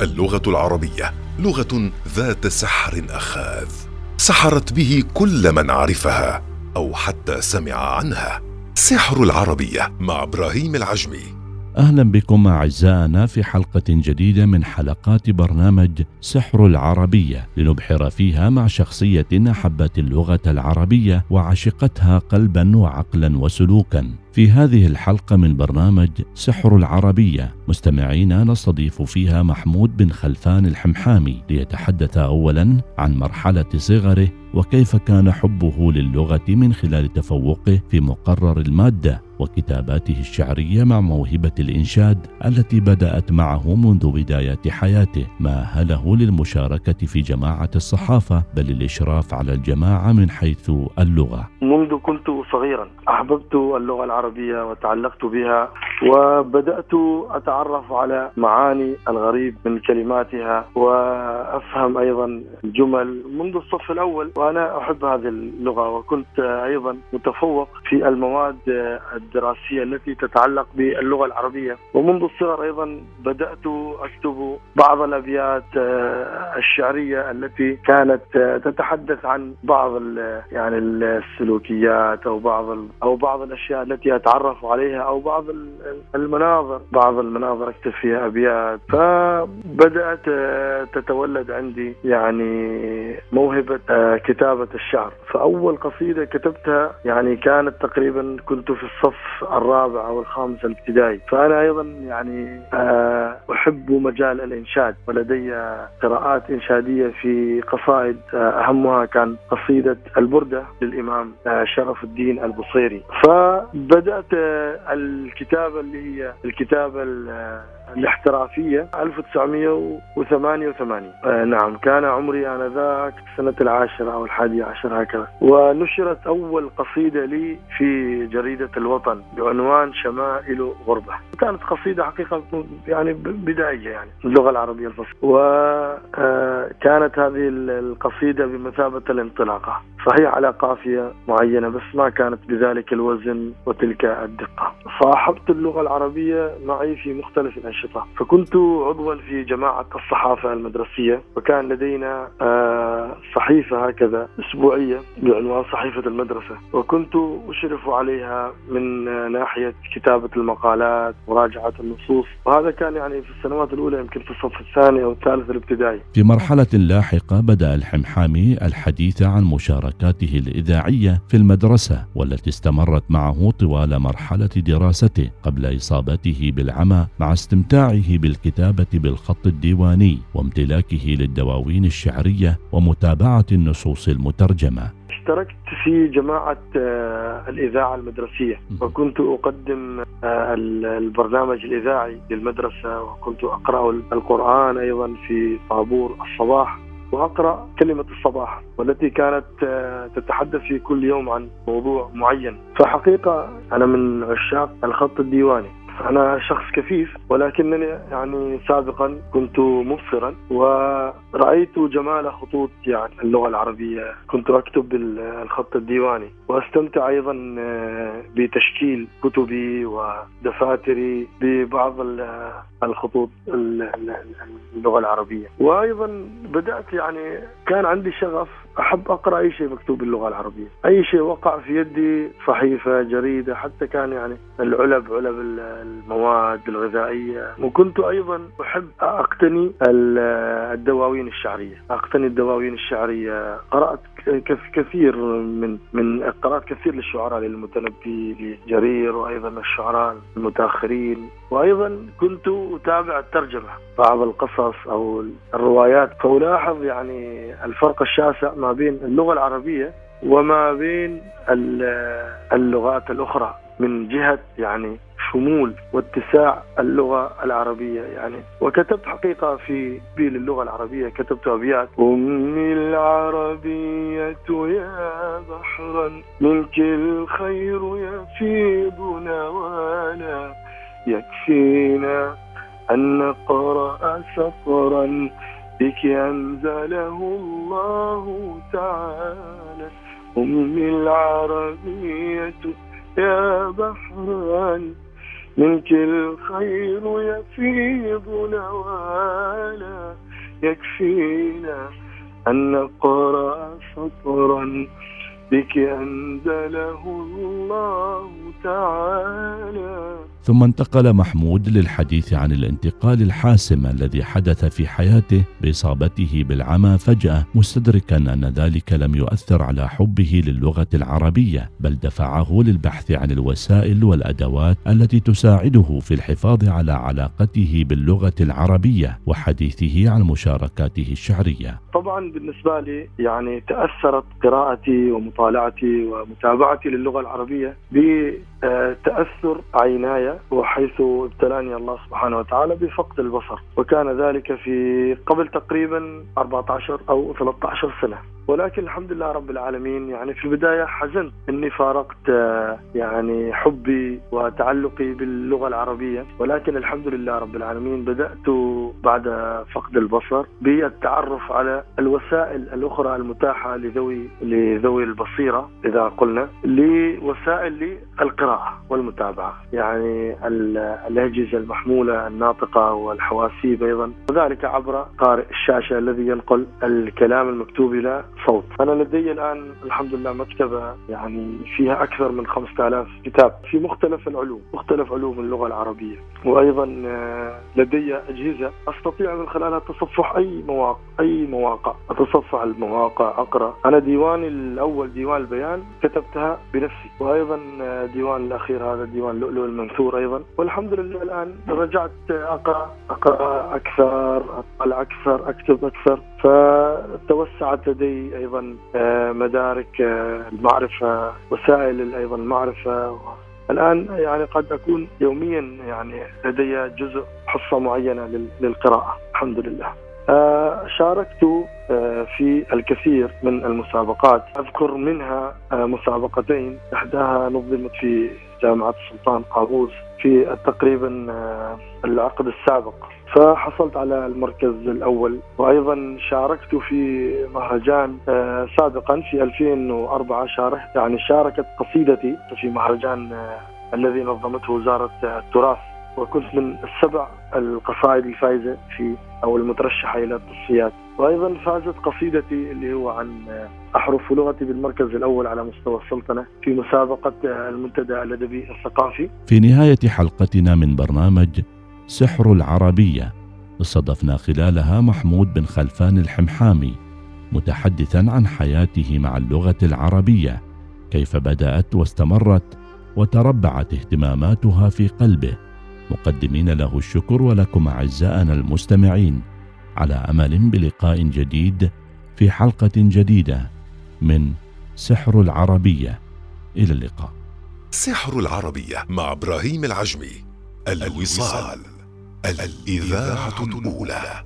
اللغة العربية لغة ذات سحر أخاذ سحرت به كل من عرفها أو حتى سمع عنها. سحر العربية مع إبراهيم العجمي. أهلا بكم أعزائنا في حلقة جديدة من حلقات برنامج سحر العربية لنبحر فيها مع شخصية أحبت اللغة العربية وعشقتها قلبا وعقلا وسلوكا. في هذه الحلقة من برنامج سحر العربية. مستمعينا نستضيف فيها محمود بن خلفان الحمحامي ليتحدث أولا عن مرحلة صغره وكيف كان حبه للغة من خلال تفوقه في مقرر المادة وكتاباته الشعرية مع موهبة الإنشاد التي بدأت معه منذ بداية حياته. ما أهله للمشاركة في جماعة الصحافة بل الإشراف على الجماعة من حيث اللغة. منذ كنت صغيرا أحببت اللغة العربية. وتعلقت بها وبدأت أتعرف على معاني الغريب من كلماتها وأفهم أيضا الجمل منذ الصف الأول وأنا أحب هذه اللغة وكنت أيضا متفوق في المواد الدراسية التي تتعلق باللغة العربية ومنذ الصغر أيضا بدأت أكتب بعض الأبيات الشعرية التي كانت تتحدث عن بعض يعني السلوكيات أو بعض أو بعض الأشياء التي أتعرف عليها أو بعض المناظر. بعض المناظر أكتب فيها أبيات. فبدأت تتولد عندي يعني موهبة كتابة الشعر. فأول قصيدة كتبتها يعني كانت تقريبا كنت في الصف الرابع أو الخامس الابتدائي. فأنا أيضا يعني أحب مجال الإنشاد. ولدي قراءات إنشادية في قصائد أهمها كان قصيدة البردة للإمام شرف الدين البصيري. فبدأت الكتابة اللي هي الكتابة الاحترافية 1988 آه نعم كان عمري آنذاك السنة العاشرة أو الحادية عشر هكذا. ونشرت أول قصيدة لي في جريدة الوطن بعنوان شمائل غربة. كانت قصيدة حقيقة يعني بدائية يعني اللغة العربية الفصحى. وكانت هذه القصيدة بمثابة الانطلاقة. صحيح على قافية معينة بس ما كانت بذلك الوزن وتلك الدقة. صاحبت اللغة العربية معي في مختلف الأنشطة. فكنت عضوا في جماعة الصحافة المدرسية وكان لدينا صحيفة هكذا أسبوعية بعنوان صحيفة المدرسة. وكنت أشرف عليها من ناحية كتابة المقالات مراجعة النصوص. وهذا كان يعني في السنوات الأولى يمكن في الصف الثاني أو الثالث الابتدائي. في مرحلة لاحقة بدأ الحمحامي الحديث عن مشاركاته الإذاعية في المدرسة والتي استمرت معه طوال مرحلة دراسته قبل إصابته بالعمى مع استمتاعه بالكتابة بالخط الديواني وامتلاكه للدواوين الشعرية ومتابعة النصوص المترجمة. اشتركت في جماعة الإذاعة المدرسية وكنت أقدم البرنامج الإذاعي للمدرسة وكنت أقرأ القرآن أيضا في طابور الصباح وأقرأ كلمة الصباح والتي كانت تتحدث في كل يوم عن موضوع معين. فحقيقه أنا من عشاق الخط الديواني. أنا شخص كفيف ولكنني يعني سابقا كنت مبصرا ورأيت جمال خطوط يعني اللغة العربية. كنت أكتب بالخط الديواني وأستمتع أيضا بتشكيل كتبي ودفاتري ببعض الخطوط اللغة العربية. وأيضا بدأت يعني كان عندي شغف أحب أقرأ أي شيء مكتوب باللغة العربية. أي شيء وقع في يدي صحيفة جريدة حتى كان يعني العلب علب المواد الغذائية. وكنت أيضا أحب أقتني الدواوين الشعرية. أقتني الدواوين الشعرية. قرأت كثير من من قرأت كثير للشعراء للمتنبي لجرير وأيضا الشعراء المتأخرين. وأيضا كنت أتابع الترجمة بعض القصص أو الروايات. فألاحظ يعني الفرق الشاسع ما بين اللغة العربية وما بين اللغات الأخرى. من جهة يعني شمول واتساع اللغة العربية يعني. وكتبت حقيقة في بيل اللغة العربية كتبت أبيات. أمي العربية يا بحرا منك الخير يفيض نوانا يكفينا أن نقرأ سطرا بك أنزله الله تعالى. أمي العربية يا بحرا منك الخير يفيض نوالا يكفينا أن نقرأ سطرا بك أنزله الله تعالى. ثم انتقل محمود للحديث عن الانتقال الحاسم الذي حدث في حياته بإصابته بالعمى فجأة مستدركا أن ذلك لم يؤثر على حبه للغة العربية بل دفعه للبحث عن الوسائل والأدوات التي تساعده في الحفاظ على علاقته باللغة العربية وحديثه عن مشاركاته الشعرية. طبعا بالنسبة لي يعني تأثرت قراءتي ومطالعتي ومتابعتي للغة العربية بتاثر عيناي وحيث ابتلاني الله سبحانه وتعالى بفقد البصر. وكان ذلك في قبل تقريبا 14 أو 13 سنة. ولكن الحمد لله رب العالمين يعني في البداية حزنت أني فارقت يعني حبي وتعلقي باللغة العربية ولكن الحمد لله رب العالمين بدأت بعد فقد البصر بالتعرف على الوسائل الأخرى المتاحة لذوي لذوي البصيرة إذا قلنا لوسائل للقراءة والمتابعة يعني الأجهزة المحمولة الناطقة والحواسيب أيضا وذلك عبر قارئ الشاشة الذي ينقل الكلام المكتوب إلى صوت. أنا لدي الآن الحمد لله مكتبة يعني فيها أكثر من 5000 كتاب في مختلف العلوم مختلف علوم اللغة العربية. وأيضا آه، لدي أجهزة أستطيع من خلالها تصفح أي مواقع أي مواقع. أتصفح المواقع أقرأ. أنا ديواني الأول ديوان البيان كتبتها بنفسي. وأيضا آه، ديوان الأخير هذا ديوان لؤلؤ المنثور أيضا. والحمد لله الآن رجعت أقرأ أقرأ أكثر أطلع أكثر أكتب أكثر. فتوسعت لدي أيضا آه، مدارك آه، المعرفة وسائل أيضا المعرفة الآن يعني قد أكون يوميا يعني لدي جزء حصة معينة للقراءة الحمد لله. آه، شاركت في الكثير من المسابقات أذكر منها مسابقتين إحداها نظمت في جامعة السلطان قابوس في تقريبا العقد السابق. فحصلت على المركز الأول. وأيضا شاركت في مهرجان آه، سابقا في 2004 شاركت يعني شاركت قصيدتي في مهرجان آه، الذي نظمته وزارة التراث. وكنت من السبع القصائد الفائزة في أو المترشحة إلى التصفيات وأيضا فازت قصيدتي اللي هو عن آه، أحرف لغتي بالمركز الأول على مستوى السلطنة في مسابقة المنتدى الأدبي الثقافي. في نهاية حلقتنا من برنامج سحر العربية استضفنا خلالها محمود بن خلفان الحمحامي متحدثا عن حياته مع اللغة العربية كيف بدأت واستمرت وتربعت اهتماماتها في قلبه مقدمين له الشكر ولكم أعزائنا المستمعين. على أمل بلقاء جديد في حلقة جديدة من سحر العربية. إلى اللقاء. سحر العربية مع إبراهيم العجمي. الوصال. الإذاعة الأولى.